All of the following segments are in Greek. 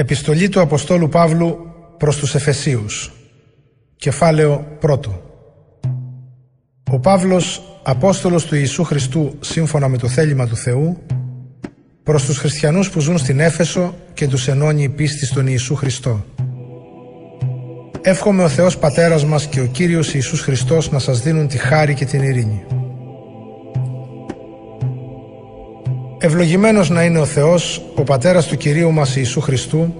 Επιστολή του Αποστόλου Παύλου προς τους Εφεσίους Κεφάλαιο 1 Ο Παύλος, Απόστολος του Ιησού Χριστού σύμφωνα με το θέλημα του Θεού προς τους χριστιανούς που ζουν στην Έφεσο και τους ενώνει η πίστη στον Ιησού Χριστό. Εύχομαι ο Θεός Πατέρας μας και ο Κύριος Ιησούς Χριστός να σας δίνουν τη χάρη και την ειρήνη. Ευλογημένος να είναι ο Θεός, ο Πατέρας του Κυρίου μας Ιησού Χριστού,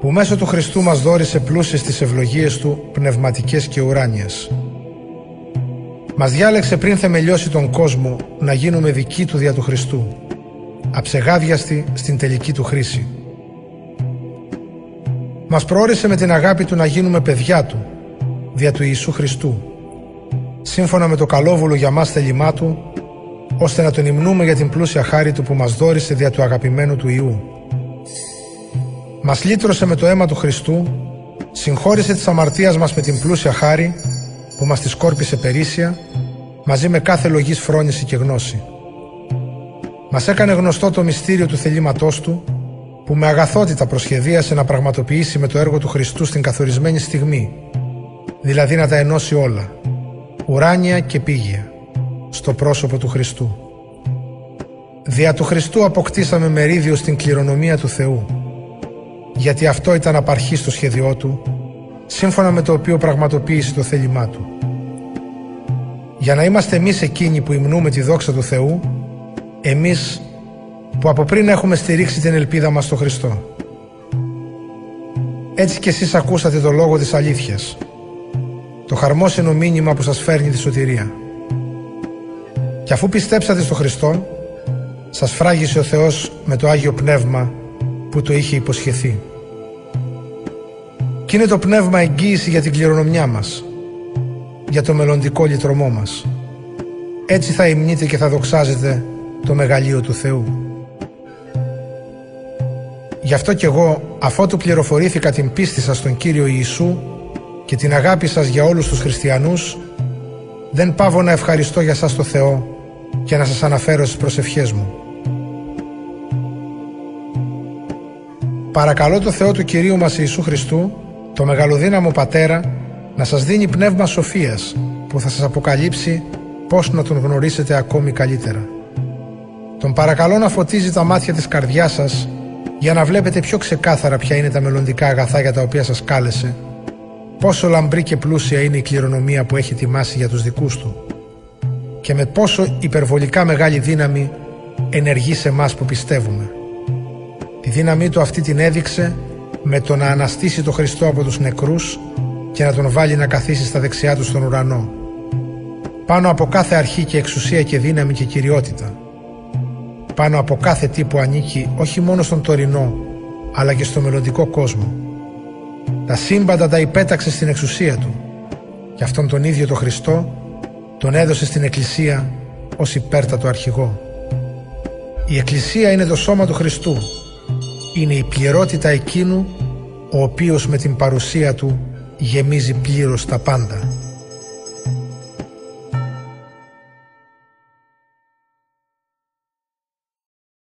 που μέσω του Χριστού μας δόρισε πλούσιες τις ευλογίες Του, πνευματικές και ουράνιες. Μας διάλεξε πριν θεμελιώσει τον κόσμο να γίνουμε δικοί Του δια του Χριστού, αψεγάδιαστοι στην τελική Του χρήση. Μας προόρισε με την αγάπη Του να γίνουμε παιδιά Του, δια του Ιησού Χριστού, σύμφωνα με το καλόβουλο για μας θέλημά Του, ώστε να τον υμνούμε για την πλούσια χάρη Του που μας δόρισε δια του αγαπημένου Του Ιού. Μας λύτρωσε με το αίμα του Χριστού, συγχώρησε τις αμαρτίας μας με την πλούσια χάρη που μας τη σκόρπισε περίσσια, μαζί με κάθε λογής φρόνηση και γνώση. Μας έκανε γνωστό το μυστήριο του θελήματός Του, που με αγαθότητα προσχεδίασε να πραγματοποιήσει με το έργο του Χριστού στην καθορισμένη στιγμή, δηλαδή να τα ενώσει όλα, ουράνια και πίγια στο πρόσωπο του Χριστού. Δια του Χριστού αποκτήσαμε μερίδιο στην κληρονομία του Θεού, γιατί αυτό ήταν απαρχή στο σχέδιό Του, σύμφωνα με το οποίο πραγματοποίησε το θέλημά Του. Για να είμαστε εμείς εκείνοι που υμνούμε τη δόξα του Θεού, εμείς που από πριν έχουμε στηρίξει την ελπίδα μας στο Χριστό. Έτσι κι εσείς ακούσατε το λόγο της αλήθειας, το χαρμόσυνο μήνυμα που σας φέρνει τη σωτηρία. Και αφού πιστέψατε στο Χριστό, σας φράγισε ο Θεός με το Άγιο Πνεύμα που το είχε υποσχεθεί. Κι είναι το Πνεύμα εγγύηση για την κληρονομιά μας, για το μελλοντικό λυτρωμό μας. Έτσι θα υμνείτε και θα δοξάζετε το μεγαλείο του Θεού. Γι' αυτό κι εγώ, αφότου πληροφορήθηκα την πίστη σας στον Κύριο Ιησού και την αγάπη σας για όλους τους χριστιανούς, δεν πάβω να ευχαριστώ για σας το Θεό και να σας αναφέρω στις προσευχές μου. Παρακαλώ το Θεό του Κυρίου μας Ιησού Χριστού, το μεγαλοδύναμο Πατέρα, να σας δίνει πνεύμα σοφίας που θα σας αποκαλύψει πώς να Τον γνωρίσετε ακόμη καλύτερα. Τον παρακαλώ να φωτίζει τα μάτια της καρδιάς σας για να βλέπετε πιο ξεκάθαρα ποια είναι τα μελλοντικά αγαθά για τα οποία σας κάλεσε, πόσο λαμπρή και πλούσια είναι η κληρονομία που έχει ετοιμάσει για τους δικούς Του και με πόσο υπερβολικά μεγάλη δύναμη ενεργεί σε εμάς που πιστεύουμε. Τη δύναμή του αυτή την έδειξε με το να αναστήσει το Χριστό από τους νεκρούς και να τον βάλει να καθίσει στα δεξιά του στον ουρανό. Πάνω από κάθε αρχή και εξουσία και δύναμη και κυριότητα. Πάνω από κάθε τι που ανήκει όχι μόνο στον τωρινό αλλά και στο μελλοντικό κόσμο. Τα σύμπαντα τα υπέταξε στην εξουσία του και αυτόν τον ίδιο το Χριστό τον έδωσε στην Εκκλησία ως υπέρτατο αρχηγό. Η Εκκλησία είναι το σώμα του Χριστού. Είναι η πληρότητα εκείνου ο οποίος με την παρουσία του γεμίζει πλήρως τα πάντα.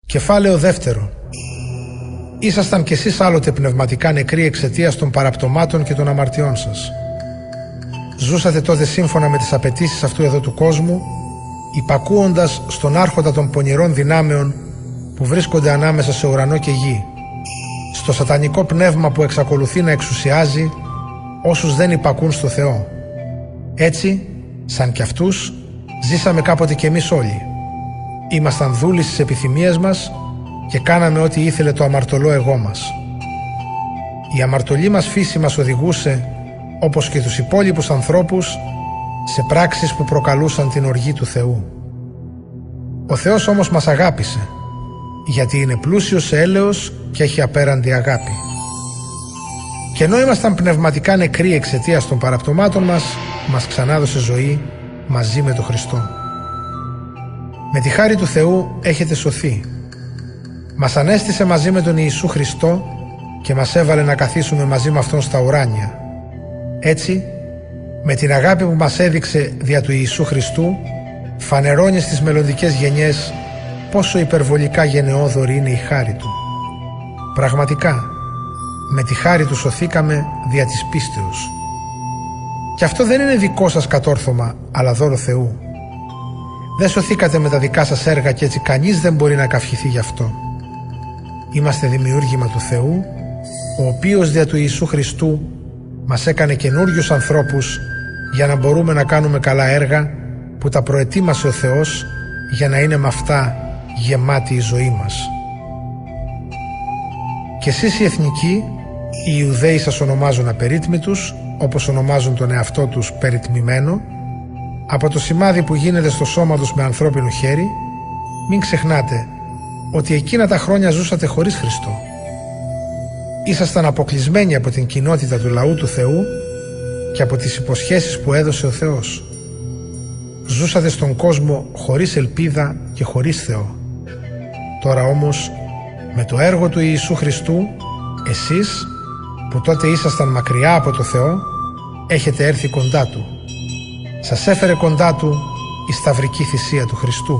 Κεφάλαιο δεύτερο Ήσασταν κι εσείς άλλοτε πνευματικά νεκροί εξαιτίας των παραπτωμάτων και των αμαρτιών σας. Ζούσατε τότε σύμφωνα με τις απαιτήσεις αυτού εδώ του κόσμου, υπακούοντας στον άρχοντα των πονηρών δυνάμεων που βρίσκονται ανάμεσα σε ουρανό και γη, στο σατανικό πνεύμα που εξακολουθεί να εξουσιάζει όσους δεν υπακούν στο Θεό. Έτσι, σαν κι αυτούς, ζήσαμε κάποτε κι εμείς όλοι. Ήμασταν δούλοι στις επιθυμίες μας και κάναμε ό,τι ήθελε το αμαρτωλό εγώ μας. Η αμαρτωλή μας φύση μας οδηγούσε όπως και τους υπόλοιπους ανθρώπους σε πράξεις που προκαλούσαν την οργή του Θεού. Ο Θεός όμως μας αγάπησε γιατί είναι πλούσιος σε έλεος και έχει απέραντη αγάπη. Και ενώ ήμασταν πνευματικά νεκροί εξαιτίας των παραπτωμάτων μας, μας ξανάδωσε ζωή μαζί με τον Χριστό. Με τη χάρη του Θεού έχετε σωθεί. Μας ανέστησε μαζί με τον Ιησού Χριστό και μας έβαλε να καθίσουμε μαζί με Αυτόν στα ουράνια έτσι, με την αγάπη που μας έδειξε δια του Ιησού Χριστού, φανερώνεις στις μελλοντικές γενιές πόσο υπερβολικά γενναιόδορη είναι η χάρη Του. Πραγματικά, με τη χάρη του σωθήκαμε δια της πίστεως. Και αυτό δεν είναι δικό σας κατόρθωμα, αλλά δώρο Θεού. Δεν σωθήκατε με τα δικά σας έργα και έτσι κανείς δεν μπορεί να καυχηθεί γι' αυτό. Είμαστε δημιούργημα του Θεού, ο οποίος δια του Ιησού Χριστού μας έκανε καινούριους ανθρώπους για να μπορούμε να κάνουμε καλά έργα που τα προετοίμασε ο Θεός για να είναι με αυτά γεμάτη η ζωή μας. Και εσείς οι εθνικοί, οι Ιουδαίοι σας ονομάζουν απερίτμητους, όπως ονομάζουν τον εαυτό τους περιτμημένο, από το σημάδι που γίνεται στο σώμα τους με ανθρώπινο χέρι, μην ξεχνάτε ότι εκείνα τα χρόνια ζούσατε χωρίς Χριστό. Ήσασταν αποκλεισμένοι από την κοινότητα του λαού του Θεού και από τις υποσχέσεις που έδωσε ο Θεός. Ζούσατε στον κόσμο χωρίς ελπίδα και χωρίς Θεό. Τώρα όμως, με το έργο του Ιησού Χριστού, εσείς που τότε ήσασταν μακριά από το Θεό, έχετε έρθει κοντά Του. Σας έφερε κοντά Του η σταυρική θυσία του Χριστού.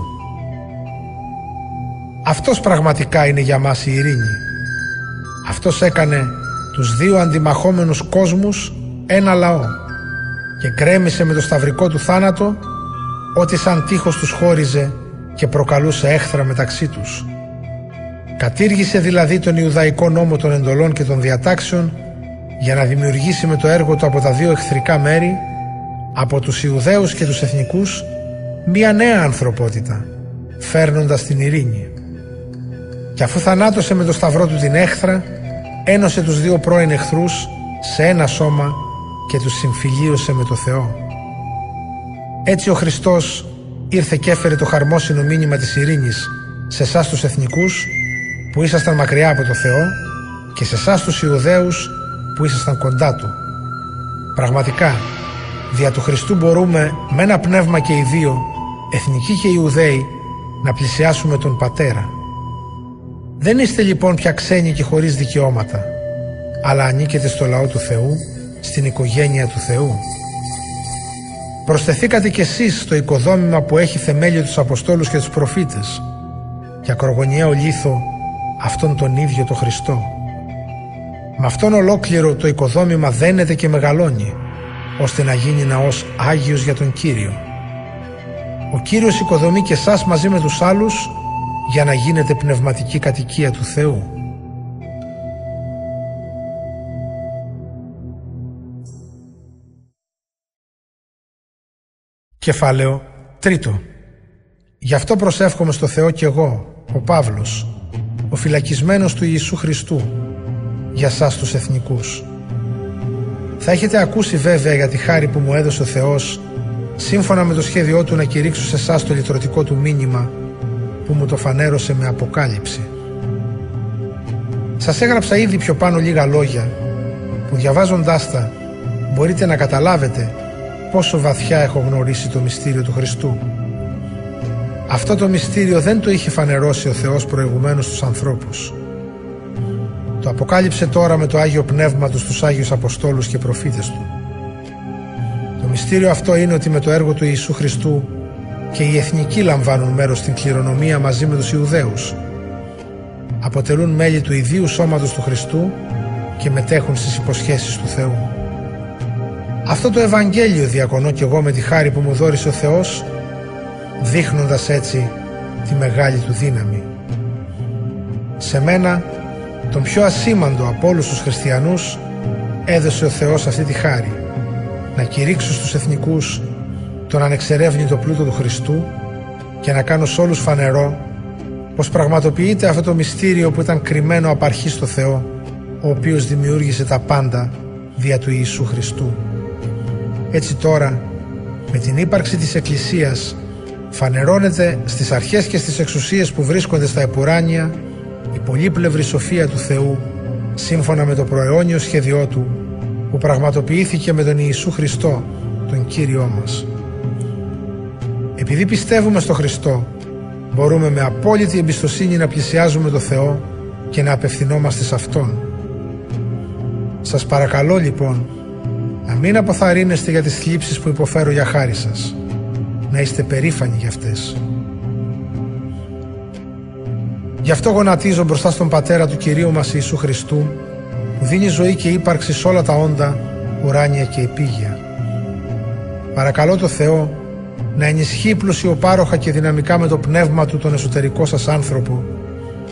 Αυτός πραγματικά είναι για μας η ειρήνη. Αυτός έκανε τους δύο αντιμαχόμενους κόσμους ένα λαό και κρέμισε με το σταυρικό του θάνατο ό,τι σαν τείχος τους χώριζε και προκαλούσε έχθρα μεταξύ τους. Κατήργησε δηλαδή τον Ιουδαϊκό νόμο των εντολών και των διατάξεων για να δημιουργήσει με το έργο του από τα δύο εχθρικά μέρη, από τους Ιουδαίους και τους εθνικούς, μία νέα ανθρωπότητα, φέρνοντας την ειρήνη. Και αφού θανάτωσε με το σταυρό του την έχθρα, ένωσε τους δύο πρώην εχθρούς σε ένα σώμα και τους συμφιλίωσε με το Θεό. Έτσι ο Χριστός ήρθε και έφερε το χαρμόσυνο μήνυμα της ειρήνης σε εσάς τους εθνικούς που ήσασταν μακριά από το Θεό και σε εσάς τους Ιουδαίους που ήσασταν κοντά Του. Πραγματικά, δια του Χριστού μπορούμε με ένα πνεύμα και οι δύο, εθνικοί και Ιουδαίοι, να πλησιάσουμε τον Πατέρα. Δεν είστε λοιπόν πια ξένοι και χωρίς δικαιώματα, αλλά ανήκετε στο λαό του Θεού, στην οικογένεια του Θεού. Προσθεθήκατε κι εσείς στο οικοδόμημα που έχει θεμέλιο τους Αποστόλους και τους προφήτες και ακρογωνιαίο λίθο αυτόν τον ίδιο το Χριστό. Με αυτόν ολόκληρο το οικοδόμημα δένεται και μεγαλώνει ώστε να γίνει ναός Άγιος για τον Κύριο. Ο Κύριος οικοδομεί και εσάς μαζί με τους άλλους για να γίνετε πνευματική κατοικία του Θεού. Κεφάλαιο τρίτο. Γι' αυτό προσεύχομαι στο Θεό και εγώ, ο Παύλος, ο φυλακισμένος του Ιησού Χριστού, για σας τους εθνικούς. Θα έχετε ακούσει βέβαια για τη χάρη που μου έδωσε ο Θεός, σύμφωνα με το σχέδιό Του να κηρύξω σε εσά το λυτρωτικό Του μήνυμα, που μου το φανέρωσε με αποκάλυψη. Σας έγραψα ήδη πιο πάνω λίγα λόγια, που διαβάζοντάς τα μπορείτε να καταλάβετε πόσο βαθιά έχω γνωρίσει το μυστήριο του Χριστού. Αυτό το μυστήριο δεν το είχε φανερώσει ο Θεός προηγουμένως στους ανθρώπους. Το αποκάλυψε τώρα με το Άγιο Πνεύμα τους στους Άγιους Αποστόλους και προφήτες Του. Το μυστήριο αυτό είναι ότι με το έργο του Ιησού Χριστού και οι εθνικοί λαμβάνουν μέρος στην κληρονομία μαζί με τους Ιουδαίους. Αποτελούν μέλη του ιδίου σώματος του Χριστού και μετέχουν στις υποσχέσεις του Θεού. Αυτό το Ευαγγέλιο διακονώ κι εγώ με τη χάρη που μου δόρισε ο Θεός δείχνοντας έτσι τη μεγάλη του δύναμη. Σε μένα, τον πιο ασήμαντο από όλους τους χριστιανούς, έδωσε ο Θεός αυτή τη χάρη, να κηρύξω στους εθνικούς τον ανεξερεύνητο πλούτο του Χριστού και να κάνω σε όλους φανερό πως πραγματοποιείται αυτό το μυστήριο που ήταν κρυμμένο απ' αρχή στο Θεό, ο οποίος δημιούργησε τα πάντα δια του Ιησού Χριστού. Έτσι τώρα, με την ύπαρξη της Εκκλησίας φανερώνεται στις αρχές και στις εξουσίες που βρίσκονται στα επουράνια η πολύπλευρη σοφία του Θεού σύμφωνα με το προαιώνιο σχέδιό Του που πραγματοποιήθηκε με τον Ιησού Χριστό, τον Κύριό μας. Επειδή πιστεύουμε στο Χριστό, μπορούμε με απόλυτη εμπιστοσύνη να πλησιάζουμε το Θεό και να απευθυνόμαστε σε Αυτόν. Σας παρακαλώ λοιπόν να μην αποθαρρύνεστε για τις θλίψεις που υποφέρω για χάρη σας να είστε περήφανοι για αυτές. Γι' αυτό γονατίζω μπροστά στον Πατέρα του Κυρίου μας Ιησού Χριστού που δίνει ζωή και ύπαρξη σε όλα τα όντα, ουράνια και επίγεια. Παρακαλώ το Θεό να ενισχύει πλουσιοπάροχα και δυναμικά με το πνεύμα Του τον εσωτερικό σας άνθρωπο,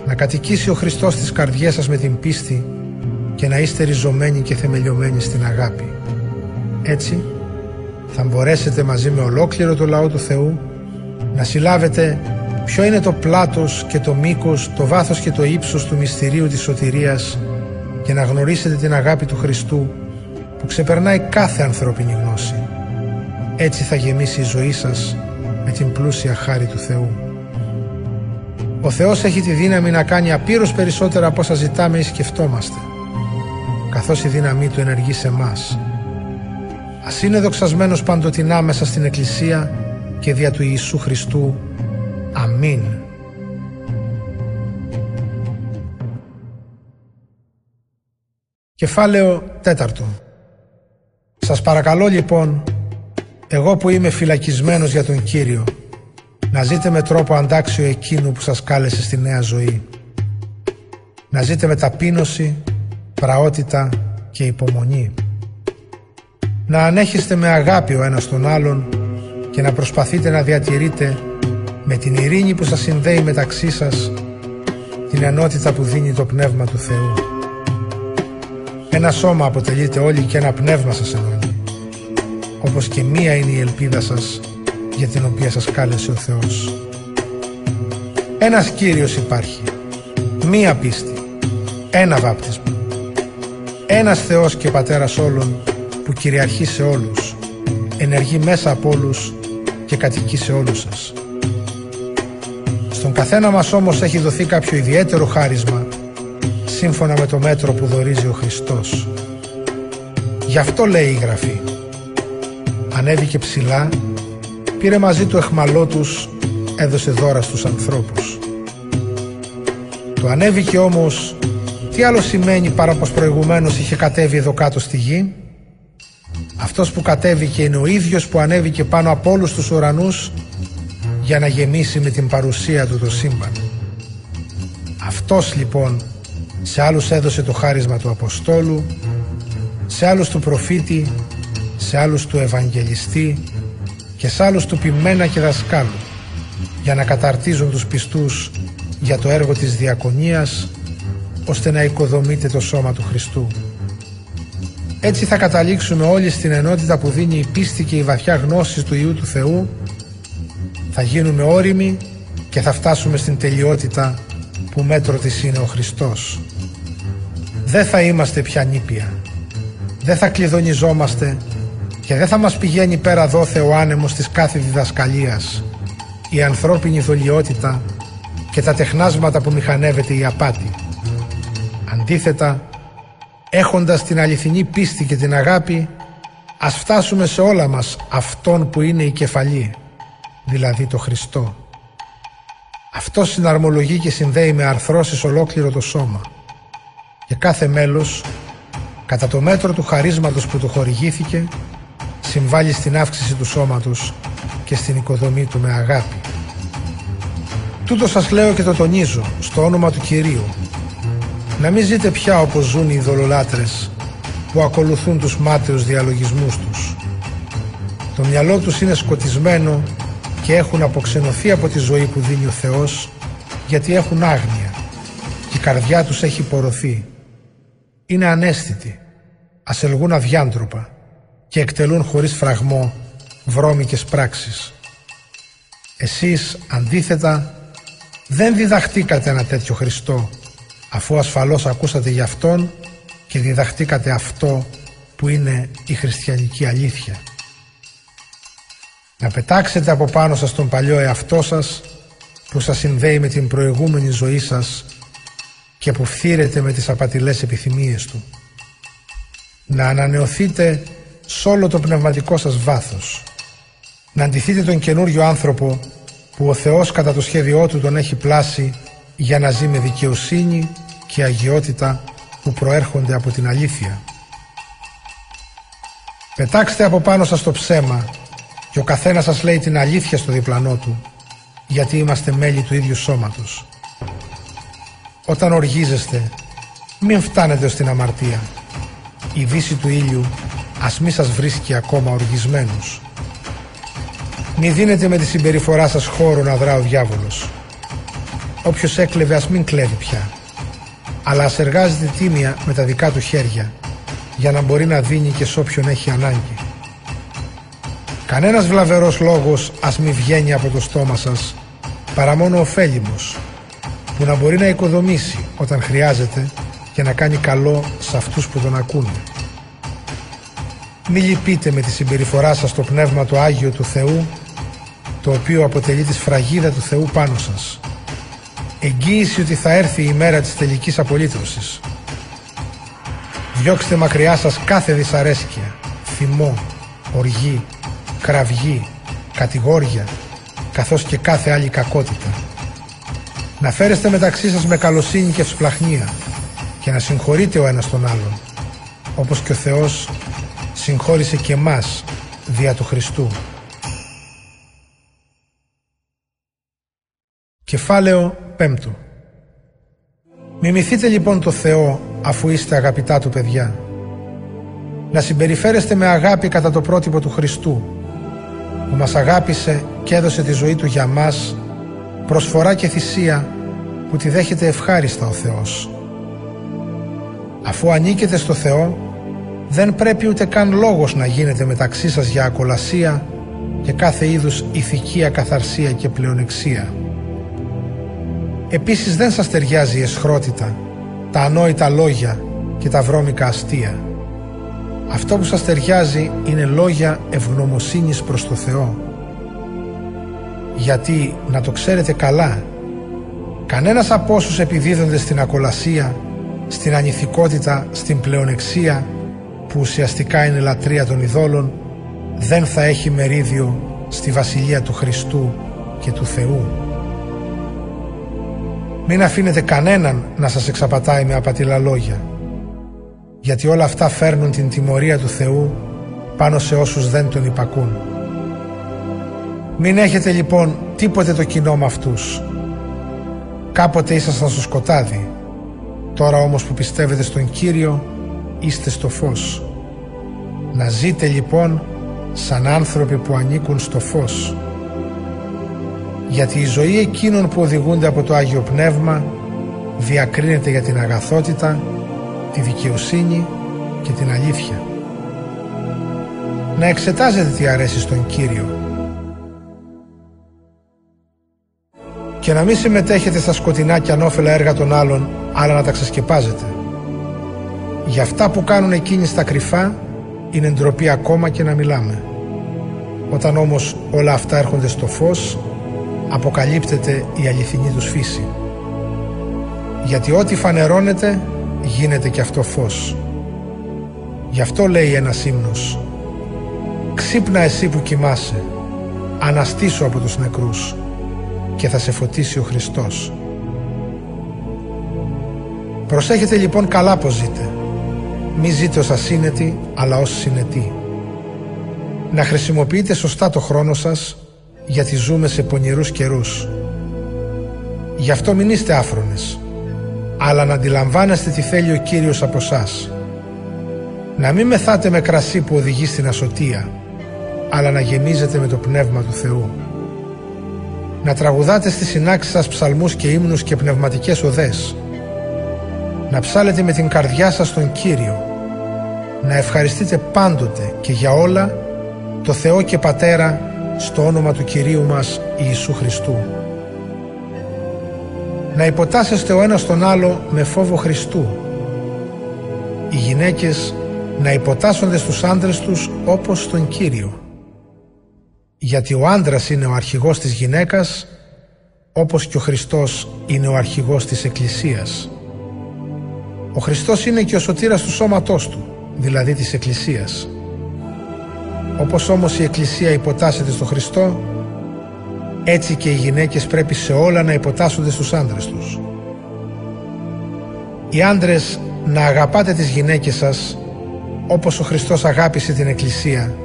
να κατοικήσει ο Χριστός στις καρδιές σας με την πίστη και να είστε ριζωμένοι και θεμελιωμένοι στην αγάπη. Έτσι, θα μπορέσετε μαζί με ολόκληρο το λαό του Θεού να συλλάβετε ποιο είναι το πλάτος και το μήκος, το βάθος και το ύψος του μυστηρίου της σωτηρίας και να γνωρίσετε την αγάπη του Χριστού που ξεπερνάει κάθε ανθρώπινη γνώση. Έτσι θα γεμίσει η ζωή σας με την πλούσια χάρη του Θεού. Ο Θεός έχει τη δύναμη να κάνει απείρως περισσότερα από όσα ζητάμε ή σκεφτόμαστε, καθώς η δύναμή Του ενεργεί σε μας. Ας είναι δοξασμένος παντοτινά μέσα στην Εκκλησία και δια του Ιησού Χριστού. Αμήν. Κεφάλαιο τέταρτο. Σας παρακαλώ λοιπόν, εγώ που είμαι φυλακισμένος για τον Κύριο, να ζείτε με τρόπο αντάξιο εκείνου που σας κάλεσε στη νέα ζωή. Να ζείτε με ταπείνωση, πραότητα και υπομονή. Να ανέχεστε με αγάπη ο ένας τον άλλον και να προσπαθείτε να διατηρείτε με την ειρήνη που σας συνδέει μεταξύ σας την ενότητα που δίνει το Πνεύμα του Θεού. Ένα σώμα αποτελείται όλοι και ένα πνεύμα σας ενώνει. Όπως και μία είναι η ελπίδα σας για την οποία σας κάλεσε ο Θεός. Ένας Κύριος υπάρχει, μία πίστη, ένα βάπτισμα. Ένας Θεός και Πατέρας όλων που κυριαρχεί σε όλους, ενεργεί μέσα από όλους και κατοικεί σε όλους σας. Στον καθένα μας όμως έχει δοθεί κάποιο ιδιαίτερο χάρισμα σύμφωνα με το μέτρο που δορίζει ο Χριστός. Γι' αυτό λέει η Γραφή ανέβηκε ψηλά, πήρε μαζί του εχμαλό τους, έδωσε δώρα στους ανθρώπους. Το ανέβηκε όμως, τι άλλο σημαίνει παρά πως προηγουμένως είχε κατέβει εδώ κάτω στη γη; Αυτός που κατέβηκε είναι ο ίδιος που ανέβηκε πάνω από όλους τους ουρανούς για να γεμίσει με την παρουσία του το σύμπαν. Αυτός λοιπόν σε άλλους έδωσε το χάρισμα του Αποστόλου, σε άλλους του προφήτη, σε άλλους του Ευαγγελιστή και σε άλλους του ποιμένα και δασκάλου για να καταρτίζουν τους πιστούς για το έργο της διακονίας ώστε να οικοδομείται το σώμα του Χριστού. Έτσι θα καταλήξουμε όλοι στην ενότητα που δίνει η πίστη και η βαθιά γνώση του Ιού του Θεού θα γίνουμε όριμοι και θα φτάσουμε στην τελειότητα που μέτρο της είναι ο Χριστός. Δεν θα είμαστε πια νήπια. Δεν θα κλειδονιζόμαστε και δεν θα μας πηγαίνει πέρα δόθε ο άνεμος της κάθε διδασκαλίας, η ανθρώπινη δολιότητα και τα τεχνάσματα που μηχανεύεται η απάτη. Αντίθετα, έχοντας την αληθινή πίστη και την αγάπη, ας φτάσουμε σε όλα μας αυτόν που είναι η κεφαλή, δηλαδή το Χριστό. Αυτό συναρμολογεί και συνδέει με αρθρώσεις ολόκληρο το σώμα και κάθε μέλος, κατά το μέτρο του χαρίσματος που του χορηγήθηκε, συμβάλλει στην αύξηση του σώματος και στην οικοδομή του με αγάπη. Τούτο σας λέω και το τονίζω στο όνομα του Κυρίου. Να μην ζείτε πια όπως ζουν οι ειδωλολάτρες που ακολουθούν τους μάταιους διαλογισμούς τους. Το μυαλό τους είναι σκοτισμένο και έχουν αποξενωθεί από τη ζωή που δίνει ο Θεός γιατί έχουν άγνοια και η καρδιά τους έχει πορωθεί. Είναι ανέστητοι, ασελγούν αδιάντροπα και εκτελούν χωρίς φραγμό βρώμικες πράξεις. Εσείς αντίθετα δεν διδαχτήκατε ένα τέτοιο Χριστό αφού ασφαλώς ακούσατε γι' Αυτόν και διδαχτήκατε αυτό που είναι η χριστιανική αλήθεια. Να πετάξετε από πάνω σας τον παλιό εαυτό σας που σας συνδέει με την προηγούμενη ζωή σας και που φθήρετε με τις απατηλές επιθυμίες του. Να ανανεωθείτε σε όλο το πνευματικό σας βάθος. Να αντιθείτε τον καινούριο άνθρωπο που ο Θεός κατά το σχέδιό του τον έχει πλάσει για να ζει με δικαιοσύνη και αγιότητα που προέρχονται από την αλήθεια. Πετάξτε από πάνω σας το ψέμα και ο καθένας σας λέει την αλήθεια στο διπλανό του γιατί είμαστε μέλη του ίδιου σώματος. Όταν οργίζεστε Μην φτάνετε στην αμαρτία. Η δύση του ήλιου ας μη σας βρίσκει ακόμα οργισμένους. Μη δίνετε με τη συμπεριφορά σας χώρο να δρά ο διάβολος. Όποιος έκλεβε ας μην κλέβει πια. Αλλά ας εργάζεται τίμια με τα δικά του χέρια για να μπορεί να δίνει και σε όποιον έχει ανάγκη. Κανένας βλαβερός λόγος ας μη βγαίνει από το στόμα σας παρά μόνο ωφέλιμος που να μπορεί να οικοδομήσει όταν χρειάζεται και να κάνει καλό σε αυτούς που τον ακούνε. Μη λυπείτε με τη συμπεριφορά σας το Πνεύμα το Άγιο του Θεού το οποίο αποτελεί τη σφραγίδα του Θεού πάνω σας. Εγγύηση ότι θα έρθει η μέρα της τελικής απολύτρωσης. Διώξτε μακριά σας κάθε δυσαρέσκεια, θυμό, οργή, κραυγή, κατηγόρια, καθώς και κάθε άλλη κακότητα. Να φέρεστε μεταξύ σας με καλοσύνη και ευσπλαχνία και να συγχωρείτε ο ένας τον άλλον, όπως και ο Θεός συγχώρησε και εμάς δια του Χριστού. Κεφάλαιο 5 Μιμηθείτε λοιπόν το Θεό αφού είστε αγαπητά του παιδιά. Να συμπεριφέρεστε με αγάπη κατά το πρότυπο του Χριστού που μας αγάπησε και έδωσε τη ζωή Του για μας προσφορά και θυσία που τη δέχεται ευχάριστα ο Θεός. Αφού ανήκετε στο Θεό δεν πρέπει ούτε καν λόγος να γίνεται μεταξύ σας για ακολασία και κάθε είδους ηθική ακαθαρσία και πλεονεξία. Επίσης δεν σας ταιριάζει η εσχρότητα, τα ανόητα λόγια και τα βρώμικα αστεία. Αυτό που σας ταιριάζει είναι λόγια ευγνωμοσύνης προς το Θεό. Γιατί, να το ξέρετε καλά, κανένας από όσους επιδίδονται στην ακολασία, στην ανηθικότητα, στην πλεονεξία, που ουσιαστικά είναι λατρεία των ειδόλων, δεν θα έχει μερίδιο στη Βασιλεία του Χριστού και του Θεού. Μην αφήνετε κανέναν να σας εξαπατάει με απατηλά λόγια γιατί όλα αυτά φέρνουν την τιμωρία του Θεού πάνω σε όσους δεν τον υπακούν. Μην έχετε λοιπόν τίποτε το κοινό με αυτούς. Κάποτε ήσασταν στο σκοτάδι, τώρα όμως που πιστεύετε στον Κύριο είστε στο φως. Να ζείτε λοιπόν σαν άνθρωποι που ανήκουν στο φως. Γιατί η ζωή εκείνων που οδηγούνται από το Άγιο Πνεύμα διακρίνεται για την αγαθότητα, τη δικαιοσύνη και την αλήθεια. Να εξετάζετε τι αρέσει στον Κύριο και να μην συμμετέχετε στα σκοτεινά και ανώφελα έργα των άλλων αλλά να τα ξεσκεπάζετε. Για αυτά που κάνουν εκείνοι στα κρυφά είναι ντροπή ακόμα και να μιλάμε. Όταν όμως όλα αυτά έρχονται στο φως αποκαλύπτεται η αληθινή τους φύση. Γιατί ό,τι φανερώνεται γίνεται και αυτό φως. Γι' αυτό λέει ένας ύμνος «Ξύπνα εσύ που κοιμάσαι, αναστήσου από τους νεκρούς και θα σε φωτίσει ο Χριστός». Προσέχετε λοιπόν καλά πως ζείτε. Μη ζείτε ως ασύνετοι, αλλά ως συνετοί. Να χρησιμοποιείτε σωστά το χρόνο σας, γιατί ζούμε σε πονηρούς καιρούς. Γι' αυτό μην είστε άφρονες αλλά να αντιλαμβάνεστε τι θέλει ο Κύριος από εσάς. Να μην μεθάτε με κρασί που οδηγεί στην ασωτεία, αλλά να γεμίζετε με το Πνεύμα του Θεού. Να τραγουδάτε στις συνάξεις σας ψαλμούς και ύμνους και πνευματικές οδές. Να ψάλετε με την καρδιά σας τον Κύριο. Να ευχαριστείτε πάντοτε και για όλα το Θεό και Πατέρα στο όνομα του Κυρίου μας Ιησού Χριστού να υποτάσσεστε ο ένας τον άλλο με φόβο Χριστού. Οι γυναίκες να υποτάσσονται στους άντρες τους όπως στον Κύριο. Γιατί ο άντρας είναι ο αρχηγός της γυναίκας όπως και ο Χριστός είναι ο αρχηγός της Εκκλησίας. Ο Χριστός είναι και ο σωτήρας του σώματός του, δηλαδή της Εκκλησίας. Όπως όμως η Εκκλησία υποτάσσεται στο Χριστό, έτσι και οι γυναίκες πρέπει σε όλα να υποτάσσονται στους άντρες τους. Οι άντρες να αγαπάτε τις γυναίκες σας όπως ο Χριστός αγάπησε την Εκκλησία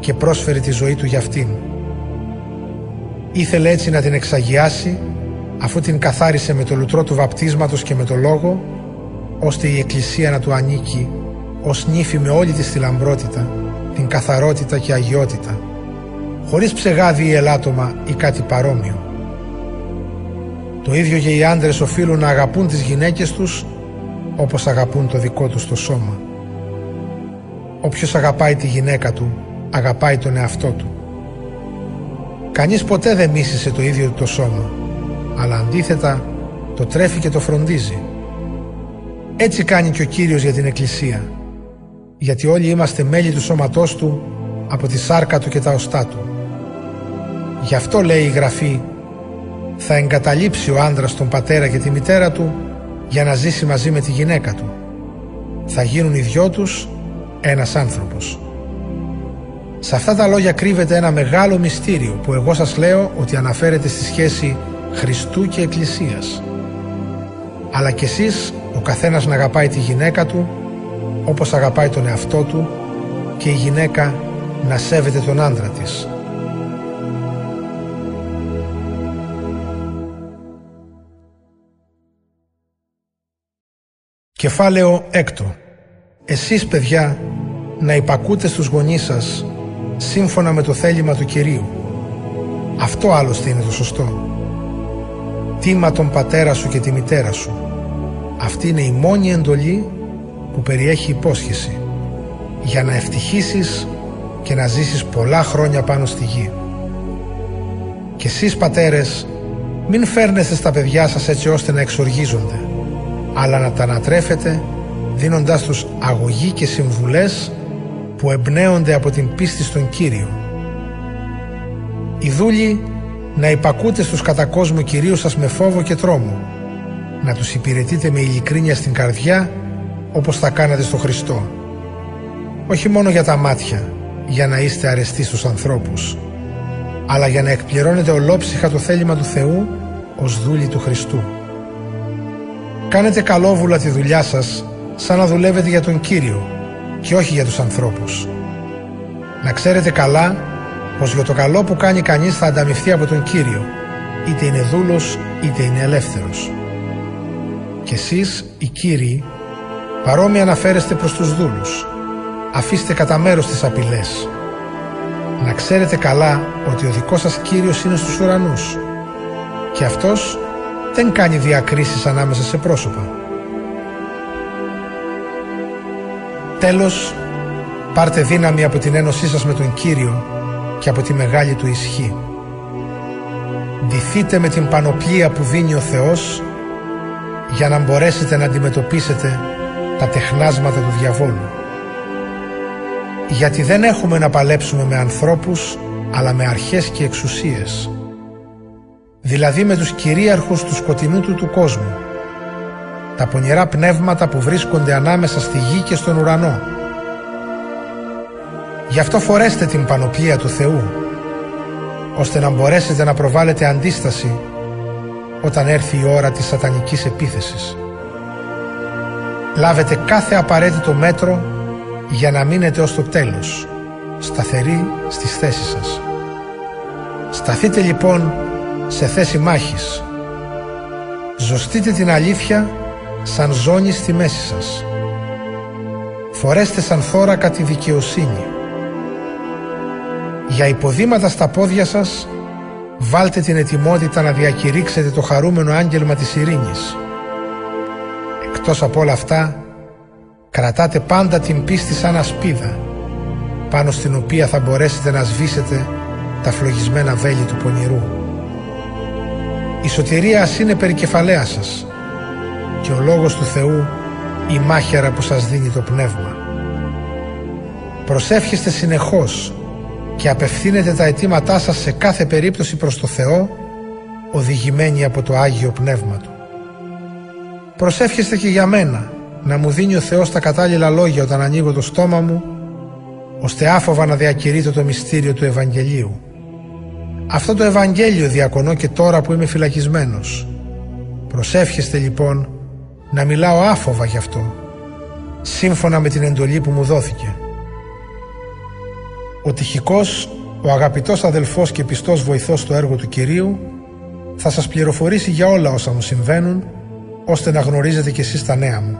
και πρόσφερε τη ζωή του για αυτήν. Ήθελε έτσι να την εξαγιάσει αφού την καθάρισε με το λουτρό του βαπτίσματος και με το λόγο ώστε η Εκκλησία να του ανήκει ως νύφη με όλη της τη λαμπρότητα, την καθαρότητα και αγιότητα, χωρίς ψεγάδι ή ελάττωμα ή κάτι παρόμοιο. Το ίδιο και οι άντρες οφείλουν να αγαπούν τις γυναίκες τους όπως αγαπούν το δικό τους το σώμα. Όποιος αγαπάει τη γυναίκα του, αγαπάει τον εαυτό του. Κανείς ποτέ δεν μίσησε το ίδιο του το σώμα, αλλά αντίθετα το τρέφει και το φροντίζει. Έτσι κάνει και ο Κύριος για την Εκκλησία, γιατί όλοι είμαστε μέλη του σώματός Του από τη σάρκα Του και τα οστά Του. Γι' αυτό λέει η Γραφή «Θα εγκαταλείψει ο άντρας τον πατέρα και τη μητέρα του για να ζήσει μαζί με τη γυναίκα του. Θα γίνουν οι δυο τους ένας άνθρωπος». Σε αυτά τα λόγια κρύβεται ένα μεγάλο μυστήριο που εγώ σας λέω ότι αναφέρεται στη σχέση Χριστού και Εκκλησίας. Αλλά κι εσείς ο καθένας να αγαπάει τη γυναίκα του όπως αγαπάει τον εαυτό του και η γυναίκα να σέβεται τον άντρα της. Κεφάλαιο έκτο Εσείς παιδιά να υπακούτε στους γονείς σας σύμφωνα με το θέλημα του Κυρίου. Αυτό άλλωστε είναι το σωστό. Τίμα τον πατέρα σου και τη μητέρα σου. Αυτή είναι η μόνη εντολή που περιέχει υπόσχεση για να ευτυχήσεις και να ζήσεις πολλά χρόνια πάνω στη γη. Και εσείς πατέρες μην φέρνεστε στα παιδιά σας έτσι ώστε να εξοργίζονται αλλά να τα ανατρέφετε δίνοντάς τους αγωγή και συμβουλές που εμπνέονται από την πίστη στον Κύριο. Οι δούλοι να υπακούτε στους κατακόσμου Κυρίου σας με φόβο και τρόμο, να τους υπηρετείτε με ειλικρίνεια στην καρδιά όπως θα κάνατε στο Χριστό. Όχι μόνο για τα μάτια, για να είστε αρεστοί στους ανθρώπους, αλλά για να εκπληρώνετε ολόψυχα το θέλημα του Θεού ως δούλοι του Χριστού. Κάνετε καλόβουλα τη δουλειά σας σαν να δουλεύετε για τον Κύριο και όχι για τους ανθρώπους. Να ξέρετε καλά πως για το καλό που κάνει κανείς θα ανταμυφθεί από τον Κύριο, είτε είναι δούλος είτε είναι ελεύθερος. Και εσείς, οι Κύριοι, παρόμοια αναφέρεστε προς τους δούλους. Αφήστε κατά μέρος τις απειλές. Να ξέρετε καλά ότι ο δικός σας Κύριος είναι στους ουρανούς και Αυτός δεν κάνει διακρίσεις ανάμεσα σε πρόσωπα. Τέλος, πάρτε δύναμη από την ένωσή σας με τον Κύριο και από τη μεγάλη του ισχύ. Ντυθείτε με την πανοπλία που δίνει ο Θεός για να μπορέσετε να αντιμετωπίσετε τα τεχνάσματα του διαβόλου. Γιατί δεν έχουμε να παλέψουμε με ανθρώπους αλλά με αρχές και εξουσίες. Δηλαδή με τους κυρίαρχους του σκοτεινού του του κόσμου. Τα πονηρά πνεύματα που βρίσκονται ανάμεσα στη γη και στον ουρανό Γι' αυτό φορέστε την πανοπλία του Θεού, ώστε να μπορέσετε να προβάλλετε αντίσταση όταν έρθει η ώρα της σατανικής επίθεσης. Λάβετε κάθε απαραίτητο μέτρο για να μείνετε ως το τέλος, σταθεροί στις θέσεις σας. Σταθείτε λοιπόν σε θέση μάχης. Ζωστείτε την αλήθεια σαν ζώνη στη μέση σας. Φορέστε σαν θώρακα τη δικαιοσύνη για υποδήματα στα πόδια σας βάλτε την ετοιμότητα να διακηρύξετε το χαρούμενο άγγελμα της ειρήνης. Εκτός από όλα αυτά, κρατάτε πάντα την πίστη σαν ασπίδα, πάνω στην οποία θα μπορέσετε να σβήσετε τα φλογισμένα βέλη του πονηρού. Η σωτηρία ας είναι περικεφαλαία σας και ο Λόγος του Θεού η μάχαιρα που σας δίνει το Πνεύμα. Προσεύχεστε συνεχώς και απευθύνετε τα αιτήματά σας σε κάθε περίπτωση προς το Θεό οδηγημένοι από το Άγιο Πνεύμα Του. Προσεύχεστε και για μένα να μου δίνει ο Θεός τα κατάλληλα λόγια όταν ανοίγω το στόμα μου ώστε άφοβα να διακηρύτω το μυστήριο του Ευαγγελίου. Αυτό το Ευαγγέλιο διακονώ και τώρα που είμαι φυλακισμένος. Προσεύχεστε λοιπόν να μιλάω άφοβα γι' αυτό, σύμφωνα με την εντολή που μου δόθηκε. Ο τυχικός, ο αγαπητός αδελφός και πιστός βοηθός στο έργο του Κυρίου θα σας πληροφορήσει για όλα όσα μου συμβαίνουν ώστε να γνωρίζετε κι εσείς τα νέα μου.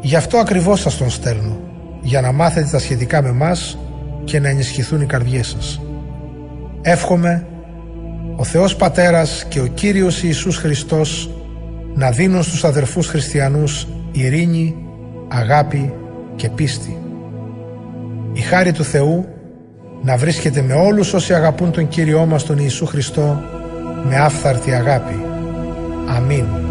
Γι' αυτό ακριβώς σας τον στέλνω, για να μάθετε τα σχετικά με μας και να ενισχυθούν οι καρδιές σας. Εύχομαι ο Θεός Πατέρας και ο Κύριος Ιησούς Χριστός να δίνουν στους αδερφούς χριστιανούς ειρήνη, αγάπη και πίστη. Η χάρη του Θεού να βρίσκεται με όλους όσοι αγαπούν τον Κύριό μας τον Ιησού Χριστό με άφθαρτη αγάπη. Αμήν.